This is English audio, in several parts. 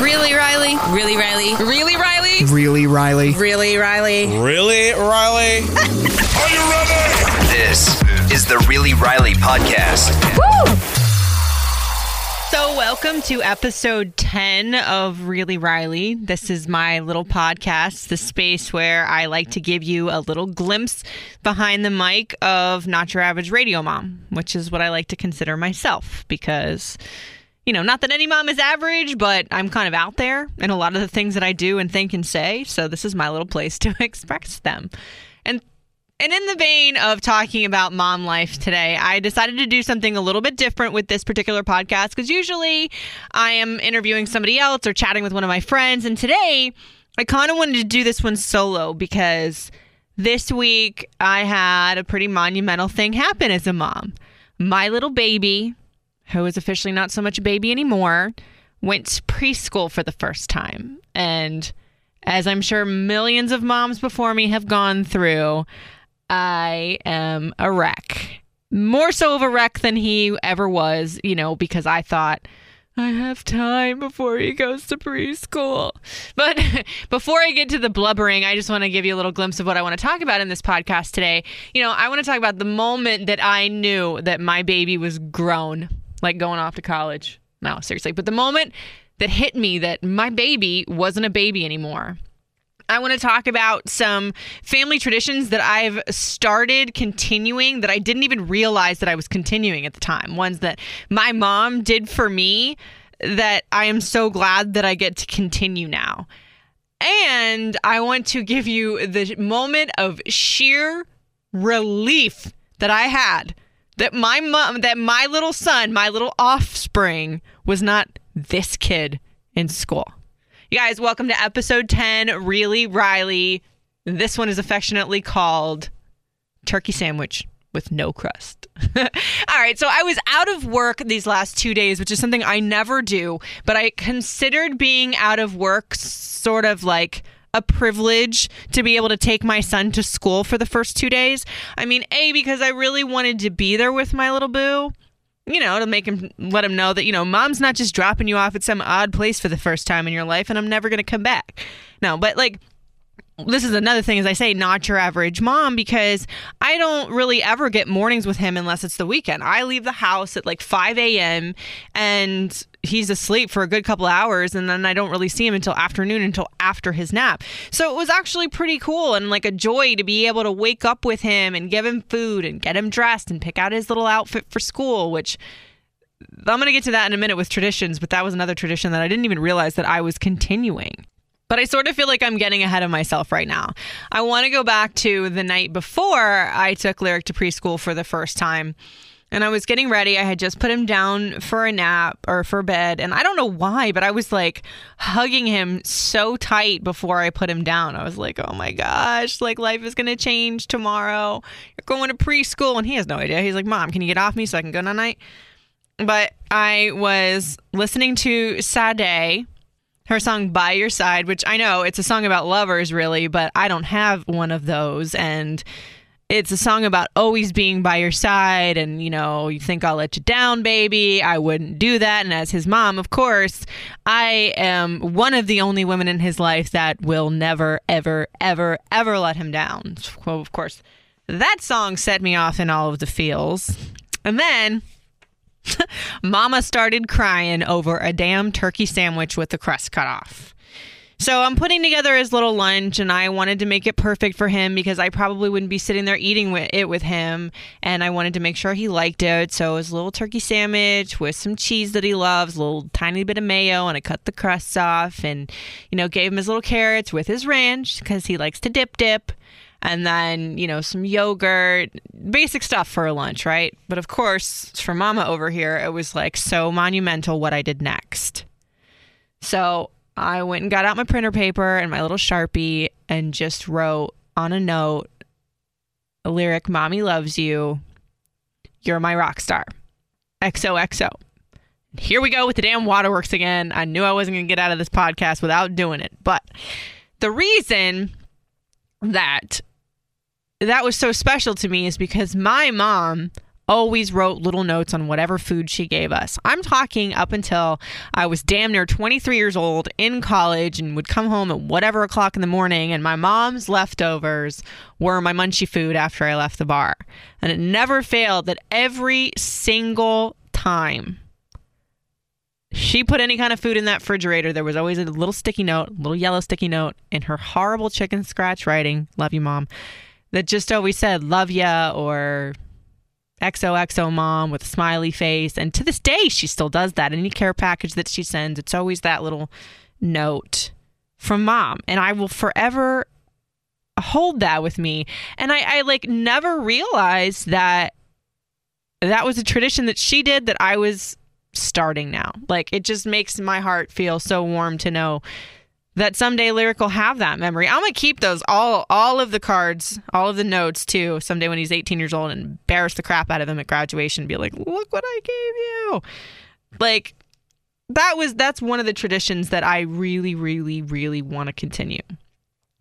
Really, Riley? Really, Riley? Really, Riley? Really, Riley? Really, Riley? Really, Riley? Are you ready? This is the Really Riley podcast. Woo! So, welcome to episode 10 of Really Riley. This is my little podcast, the space where I like to give you a little glimpse behind the mic of Not Your Average Radio Mom, which is what I like to consider myself because you know, not that any mom is average, but I'm kind of out there in a lot of the things that I do and think and say. So this is my little place to express them. And and in the vein of talking about mom life today, I decided to do something a little bit different with this particular podcast because usually I am interviewing somebody else or chatting with one of my friends. And today I kind of wanted to do this one solo because this week I had a pretty monumental thing happen as a mom. My little baby, who is officially not so much a baby anymore, went to preschool for the first time. And as I'm sure millions of moms before me have gone through, I am a wreck. More so of a wreck than he ever was, you know, because I thought, I have time before he goes to preschool. But before I get to the blubbering, I just want to give you a little glimpse of what I want to talk about in this podcast today. You know, I want to talk about the moment that I knew that my baby was grown like going off to college. No, seriously. But the moment that hit me that my baby wasn't a baby anymore. I want to talk about some family traditions that I've started continuing that I didn't even realize that I was continuing at the time. Ones that my mom did for me that I am so glad that I get to continue now. And I want to give you the moment of sheer relief that I had that my mom, that my little son, my little offspring was not this kid in school. You guys, welcome to episode 10, Really Riley. This one is affectionately called Turkey Sandwich with no crust. All right, so I was out of work these last two days, which is something I never do, but I considered being out of work sort of like a privilege to be able to take my son to school for the first two days. I mean, A, because I really wanted to be there with my little boo you know, to make him let him know that, you know, mom's not just dropping you off at some odd place for the first time in your life and I'm never going to come back. No, but like this is another thing as I say not your average mom because I don't really ever get mornings with him unless it's the weekend. I leave the house at like 5 a.m. and he's asleep for a good couple hours and then I don't really see him until afternoon until after his nap. So it was actually pretty cool and like a joy to be able to wake up with him and give him food and get him dressed and pick out his little outfit for school, which I'm going to get to that in a minute with traditions, but that was another tradition that I didn't even realize that I was continuing. But I sort of feel like I'm getting ahead of myself right now. I want to go back to the night before I took Lyric to preschool for the first time and I was getting ready. I had just put him down for a nap or for bed. And I don't know why, but I was like hugging him so tight before I put him down. I was like, oh my gosh, like life is going to change tomorrow. You're going to preschool. And he has no idea. He's like, Mom, can you get off me so I can go night? But I was listening to Sade her song By Your Side, which I know it's a song about lovers, really, but I don't have one of those. And it's a song about always being by your side and you know you think i'll let you down baby. I wouldn't do that. And as his mom of course i am one of the only women in his life that will never ever ever ever let him down. Well of course that song set me off in all of the feels. And then mama started crying over a damn turkey sandwich with the crust cut off so I'm putting together his little lunch, and I wanted to make it perfect for him because I probably wouldn't be sitting there eating it with him, and I wanted to make sure he liked it. So his little turkey sandwich with some cheese that he loves, a little tiny bit of mayo, and I cut the crusts off, and you know gave him his little carrots with his ranch because he likes to dip dip. And then, you know, some yogurt, basic stuff for a lunch, right? But of course, for mama over here, it was like so monumental what I did next. So I went and got out my printer paper and my little Sharpie and just wrote on a note a lyric, Mommy loves you. You're my rock star. XOXO. Here we go with the damn waterworks again. I knew I wasn't going to get out of this podcast without doing it. But the reason that that was so special to me is because my mom always wrote little notes on whatever food she gave us. I'm talking up until I was damn near 23 years old in college and would come home at whatever o'clock in the morning, and my mom's leftovers were my munchy food after I left the bar. And it never failed that every single time she put any kind of food in that refrigerator, there was always a little sticky note, little yellow sticky note in her horrible chicken scratch writing, love you, mom, that just always said, love ya, or XOXO mom with a smiley face. And to this day, she still does that. Any care package that she sends, it's always that little note from mom. And I will forever hold that with me. And I, I like never realized that that was a tradition that she did that I was starting now. Like it just makes my heart feel so warm to know that someday lyric will have that memory i'm gonna keep those all all of the cards all of the notes too someday when he's 18 years old and embarrass the crap out of him at graduation be like look what i gave you like that was that's one of the traditions that i really really really want to continue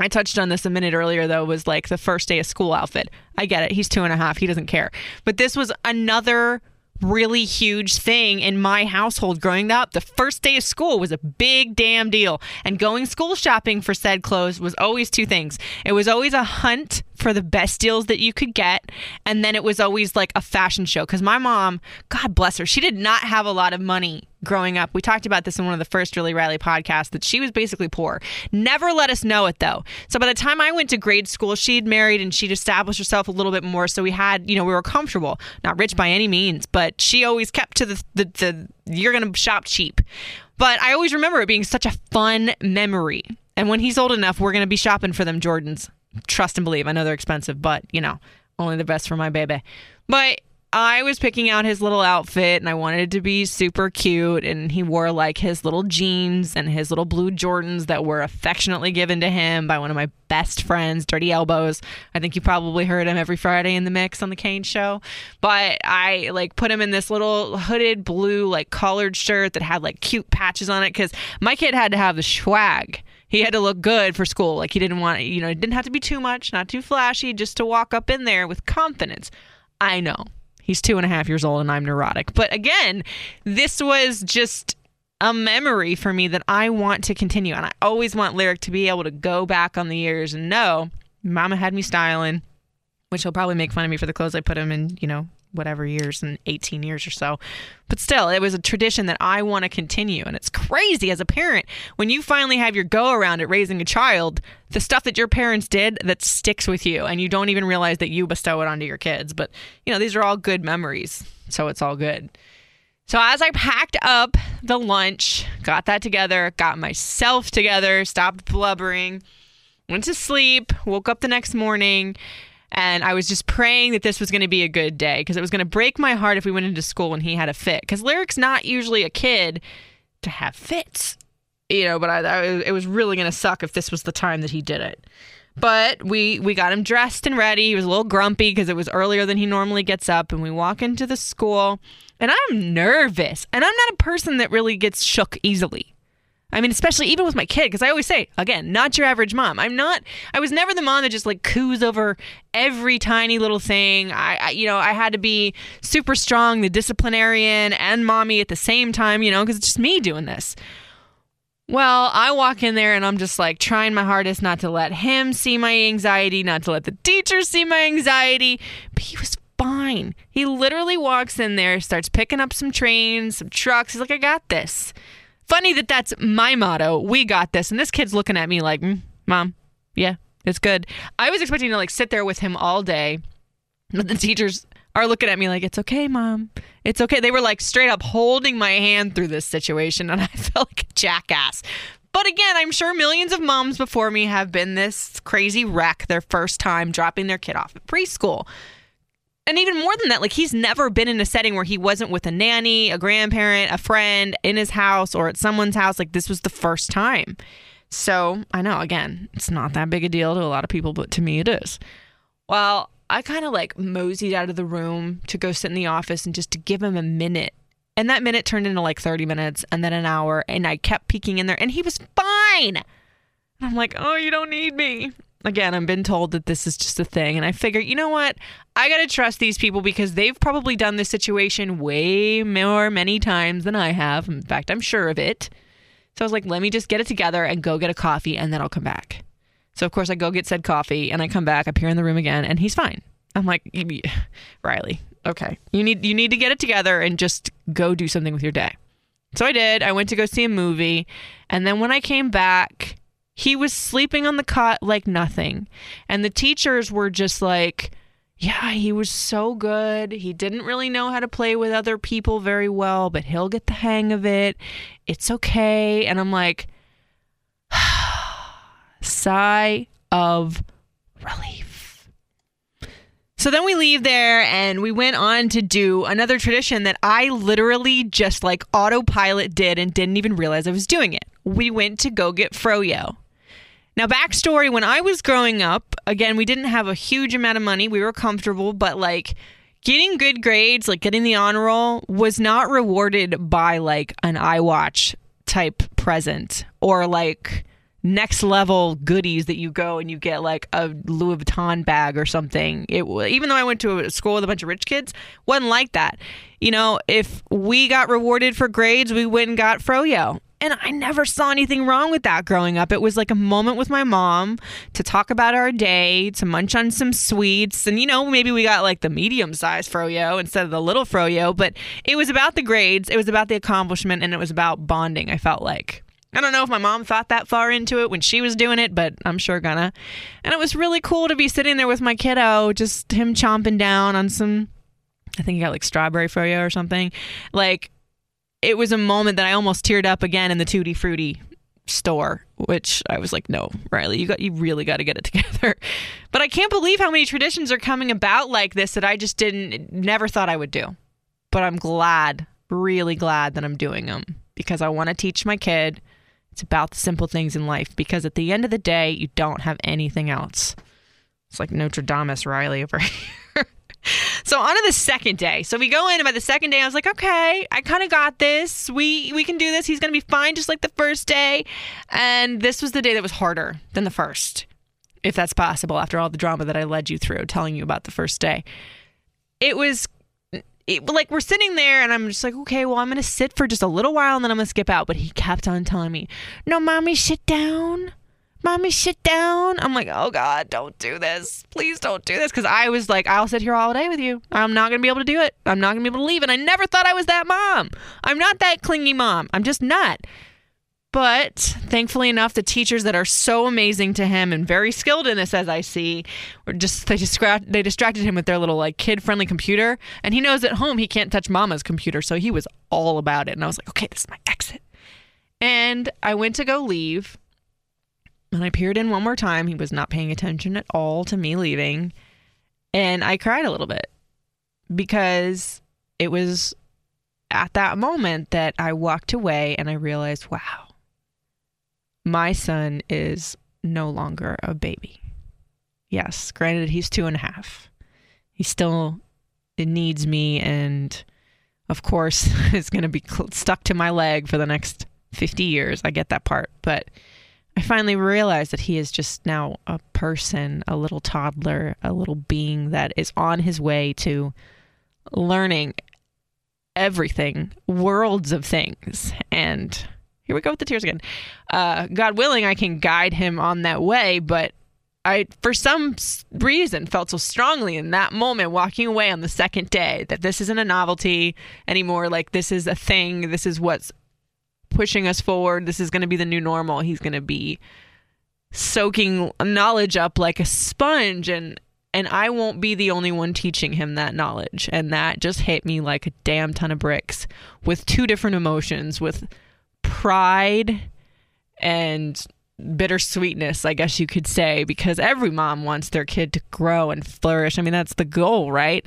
I touched on this a minute earlier, though, was like the first day of school outfit. I get it. He's two and a half. He doesn't care. But this was another really huge thing in my household growing up. The first day of school was a big damn deal. And going school shopping for said clothes was always two things. It was always a hunt for the best deals that you could get. And then it was always like a fashion show. Because my mom, God bless her, she did not have a lot of money growing up. We talked about this in one of the first Really Riley podcasts that she was basically poor. Never let us know it though. So by the time I went to grade school, she'd married and she'd established herself a little bit more. So we had, you know, we were comfortable. Not rich by any means, but she always kept to the the, the you're gonna shop cheap. But I always remember it being such a fun memory. And when he's old enough, we're gonna be shopping for them Jordans. Trust and believe. I know they're expensive, but you know, only the best for my baby. But I was picking out his little outfit and I wanted it to be super cute. And he wore like his little jeans and his little blue Jordans that were affectionately given to him by one of my best friends, Dirty Elbows. I think you probably heard him every Friday in the mix on the Kane show. But I like put him in this little hooded blue, like collared shirt that had like cute patches on it because my kid had to have the swag he had to look good for school. Like he didn't want, you know, it didn't have to be too much, not too flashy, just to walk up in there with confidence. I know He's two and a half years old and I'm neurotic. But again, this was just a memory for me that I want to continue. And I always want Lyric to be able to go back on the years and know Mama had me styling, which he'll probably make fun of me for the clothes I put him in, you know, whatever years and 18 years or so. But still, it was a tradition that I want to continue. And it's crazy as a parent when you finally have your go around at raising a child, the stuff that your parents did that sticks with you and you don't even realize that you bestow it onto your kids. But, you know, these are all good memories. So it's all good. So as I packed up the lunch, got that together, got myself together, stopped blubbering, went to sleep, woke up the next morning, and I was just praying that this was going to be a good day because it was going to break my heart if we went into school and he had a fit. Because Lyric's not usually a kid to have fits, you know. But I, I it was really going to suck if this was the time that he did it. But we we got him dressed and ready. He was a little grumpy because it was earlier than he normally gets up. And we walk into the school, and I'm nervous. And I'm not a person that really gets shook easily. I mean, especially even with my kid, because I always say, again, not your average mom. I'm not. I was never the mom that just like coos over every tiny little thing. I, I you know, I had to be super strong, the disciplinarian and mommy at the same time. You know, because it's just me doing this. Well, I walk in there and I'm just like trying my hardest not to let him see my anxiety, not to let the teacher see my anxiety. But he was fine. He literally walks in there, starts picking up some trains, some trucks. He's like, I got this. Funny that that's my motto. We got this. And this kid's looking at me like, mm, Mom, yeah, it's good. I was expecting to like sit there with him all day. But the teachers are looking at me like, it's okay, mom. It's okay. They were like straight up holding my hand through this situation, and I felt like a jackass. But again, I'm sure millions of moms before me have been this crazy wreck their first time dropping their kid off at preschool. And even more than that, like he's never been in a setting where he wasn't with a nanny, a grandparent, a friend in his house or at someone's house. Like this was the first time. So I know, again, it's not that big a deal to a lot of people, but to me it is. Well, I kind of like moseyed out of the room to go sit in the office and just to give him a minute. And that minute turned into like 30 minutes and then an hour. And I kept peeking in there and he was fine. I'm like, oh, you don't need me. Again, I've been told that this is just a thing. And I figure, you know what? I got to trust these people because they've probably done this situation way more, many times than I have. In fact, I'm sure of it. So I was like, let me just get it together and go get a coffee and then I'll come back. So of course I go get said coffee and I come back, appear in the room again, and he's fine. I'm like, Riley, okay, you need you need to get it together and just go do something with your day. So I did. I went to go see a movie, and then when I came back, he was sleeping on the cot like nothing, and the teachers were just like. Yeah, he was so good. He didn't really know how to play with other people very well, but he'll get the hang of it. It's okay. And I'm like, sigh of relief. So then we leave there and we went on to do another tradition that I literally just like autopilot did and didn't even realize I was doing it. We went to go get Froyo. Now, backstory when I was growing up, again, we didn't have a huge amount of money. We were comfortable, but like getting good grades, like getting the honor roll, was not rewarded by like an iWatch type present or like next level goodies that you go and you get like a Louis Vuitton bag or something. It even though I went to a school with a bunch of rich kids, wasn't like that. You know, if we got rewarded for grades, we went and got froyo. And I never saw anything wrong with that growing up. It was like a moment with my mom to talk about our day, to munch on some sweets. And, you know, maybe we got like the medium sized froyo instead of the little froyo. But it was about the grades, it was about the accomplishment, and it was about bonding, I felt like. I don't know if my mom thought that far into it when she was doing it, but I'm sure gonna. And it was really cool to be sitting there with my kiddo, just him chomping down on some, I think he got like strawberry froyo or something. Like, it was a moment that I almost teared up again in the Tutti Frutti store, which I was like, no, Riley, you got you really got to get it together. But I can't believe how many traditions are coming about like this that I just didn't never thought I would do. But I'm glad, really glad that I'm doing them because I want to teach my kid it's about the simple things in life because at the end of the day, you don't have anything else. It's like Notre Dame Riley over here. So on to the second day. So we go in and by the second day I was like, okay, I kind of got this. We we can do this. He's to be fine just like the first day. And this was the day that was harder than the first. If that's possible after all the drama that I led you through telling you about the first day. It was it, like we're sitting there and I'm just like, okay, well, I'm going to sit for just a little while and then I'm going to skip out. But he kept on telling me, no, mommy, sit down. Mommy, sit down. I'm like, oh God, don't do this. Please don't do this. Because I was like, I'll sit here all day with you. I'm not to be able to do it. I'm not to be able to leave. And I never thought I was that mom. I'm not that clingy mom. I'm just not. But thankfully enough, the teachers that are so amazing to him and very skilled in this, as I see, were just they distract they distracted him with their little like kid friendly computer, and he knows at home he can't touch Mama's computer, so he was all about it. And I was like, okay, this is my exit. And I went to go leave, and I peered in one more time. He was not paying attention at all to me leaving, and I cried a little bit because it was at that moment that I walked away and I realized, wow my son is no longer a baby. Yes, granted, he's two and a half. He still needs me, and of course, is going to be stuck to my leg for the next 50 years. I get that part. But I finally realized that he is just now a person, a little toddler, a little being that is on his way to learning everything, worlds of things. And here we go with the tears again. Uh, God willing, I can guide him on that way, but I, for some reason, felt so strongly in that moment walking away on the second day that this isn't a novelty anymore. Like, this is a thing. This is what's pushing us forward. This is going to be the new normal. He's going to be soaking knowledge up like a sponge and and I won't be the only one teaching him that knowledge. And that just hit me like a damn ton of bricks with two different emotions with pride and bittersweetness, I guess you could say, because every mom wants their kid to grow and flourish. I mean, that's the goal, right?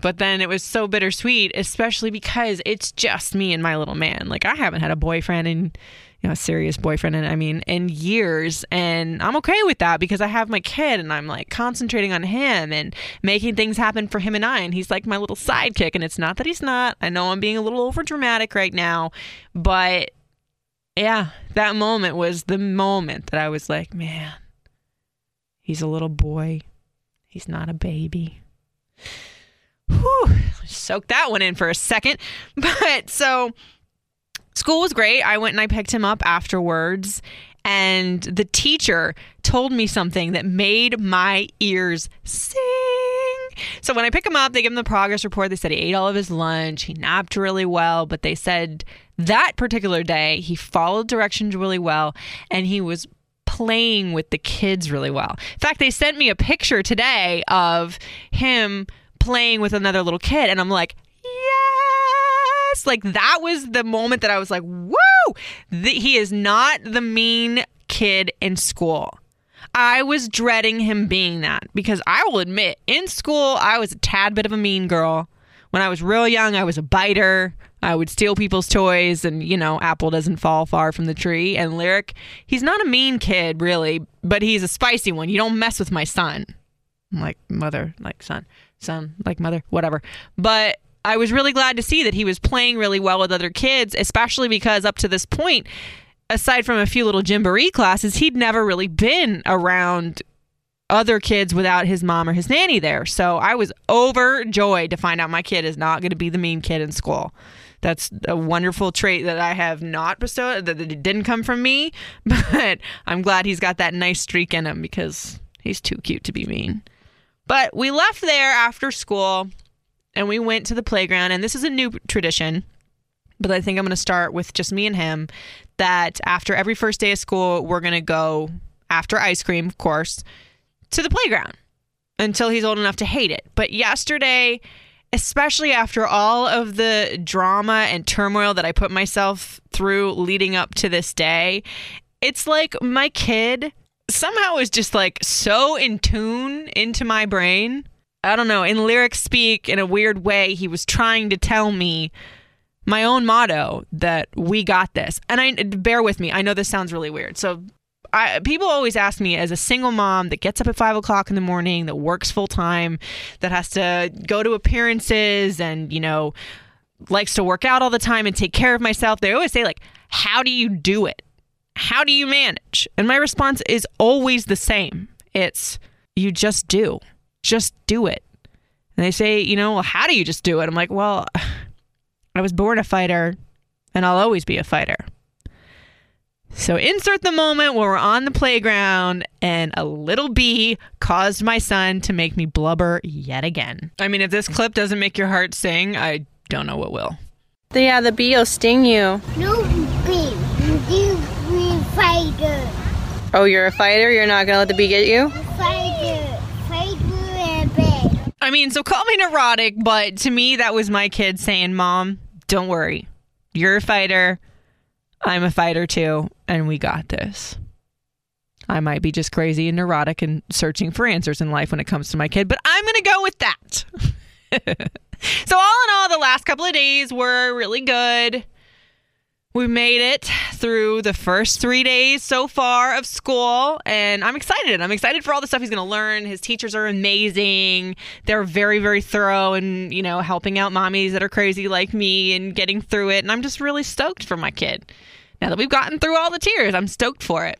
But then it was so bittersweet, especially because it's just me and my little man. Like I haven't had a boyfriend in you know, a serious boyfriend and I mean in years and I'm okay with that because I have my kid and I'm like concentrating on him and making things happen for him and I and he's like my little sidekick and it's not that he's not. I know I'm being a little over dramatic right now, but yeah, that moment was the moment that I was like, man, he's a little boy. He's not a baby. Whew, soak that one in for a second. But so school was great. I went and I picked him up afterwards. And the teacher told me something that made my ears sing. So when I pick him up, they give him the progress report. They said he ate all of his lunch, he napped really well, but they said that particular day he followed directions really well and he was playing with the kids really well. In fact, they sent me a picture today of him playing with another little kid and I'm like, "Yes!" Like that was the moment that I was like, "Woo! The, he is not the mean kid in school." I was dreading him being that because I will admit, in school, I was a tad bit of a mean girl. When I was real young, I was a biter. I would steal people's toys, and you know, apple doesn't fall far from the tree. And Lyric, he's not a mean kid, really, but he's a spicy one. You don't mess with my son. I'm like mother, like son, son, like mother, whatever. But I was really glad to see that he was playing really well with other kids, especially because up to this point, aside from a few little Gymboree classes, he'd never really been around other kids without his mom or his nanny there. So I was overjoyed to find out my kid is not going to be the mean kid in school. That's a wonderful trait that I have not bestowed, that it didn't come from me, but I'm glad he's got that nice streak in him because he's too cute to be mean. But we left there after school and we went to the playground, and this is a new tradition but I think I'm going to start with just me and him. That after every first day of school, we're going to go after ice cream, of course, to the playground until he's old enough to hate it. But yesterday, especially after all of the drama and turmoil that I put myself through leading up to this day, it's like my kid somehow is just like so in tune into my brain. I don't know, in lyric speak, in a weird way, he was trying to tell me my own motto that we got this. And I bear with me. I know this sounds really weird. So I, people always ask me as a single mom that gets up at five o'clock in the morning, that works full time, that has to go to appearances and, you know, likes to work out all the time and take care of myself. They always say, like, how do you do it? How do you manage? And my response is always the same. It's you just do. Just do it. And they say, you know, well, how do you just do it? I'm like, well, I was born a fighter, and I'll always be a fighter. So insert the moment where we're on the playground and a little bee caused my son to make me blubber yet again. I mean, if this clip doesn't make your heart sing, I don't know what will. Yeah, the bee will sting you. No bee, you be fighter. Oh, you're a fighter? You're not gonna let the bee get you? Fighter, fighter and bed. I mean, so call me neurotic, but to me, that was my kid saying, Mom, don't worry. You're a fighter. I'm a fighter too, and we got this. I might be just crazy and neurotic and searching for answers in life when it comes to my kid, but I'm going to go with that. so, all in all, the last couple of days were really good. We made it through the first three days so far of school, and I'm excited. I'm excited for all the stuff he's going to learn. His teachers are amazing. They're very, very thorough and, you know, helping out mommies that are crazy like me and getting through it. And I'm just really stoked for my kid. Now that we've gotten through all the tears, I'm stoked for it.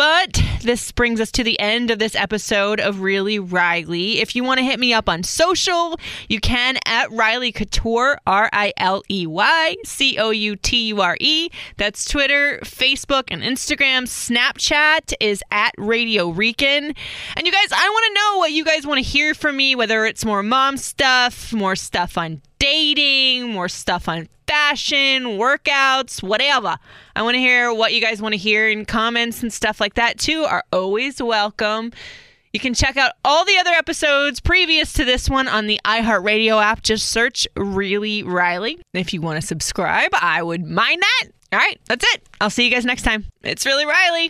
But this brings us to the end of this episode of Really Riley. If you want to hit me up on social, you can at Riley Couture, R I L E Y C O U T U R E. That's Twitter, Facebook, and Instagram. Snapchat is at Radio Rican. And you guys, I want to know what you guys want to hear from me, whether it's more mom stuff, more stuff on dating, more stuff on fashion, workouts, whatever. I want to hear what you guys want to hear in comments and stuff like that too are always welcome. You can check out all the other episodes previous to this one on the iHeartRadio app. Just search Really Riley. If you want to subscribe, I would mind that. All right, that's it. I'll see you guys next time. It's Really Riley.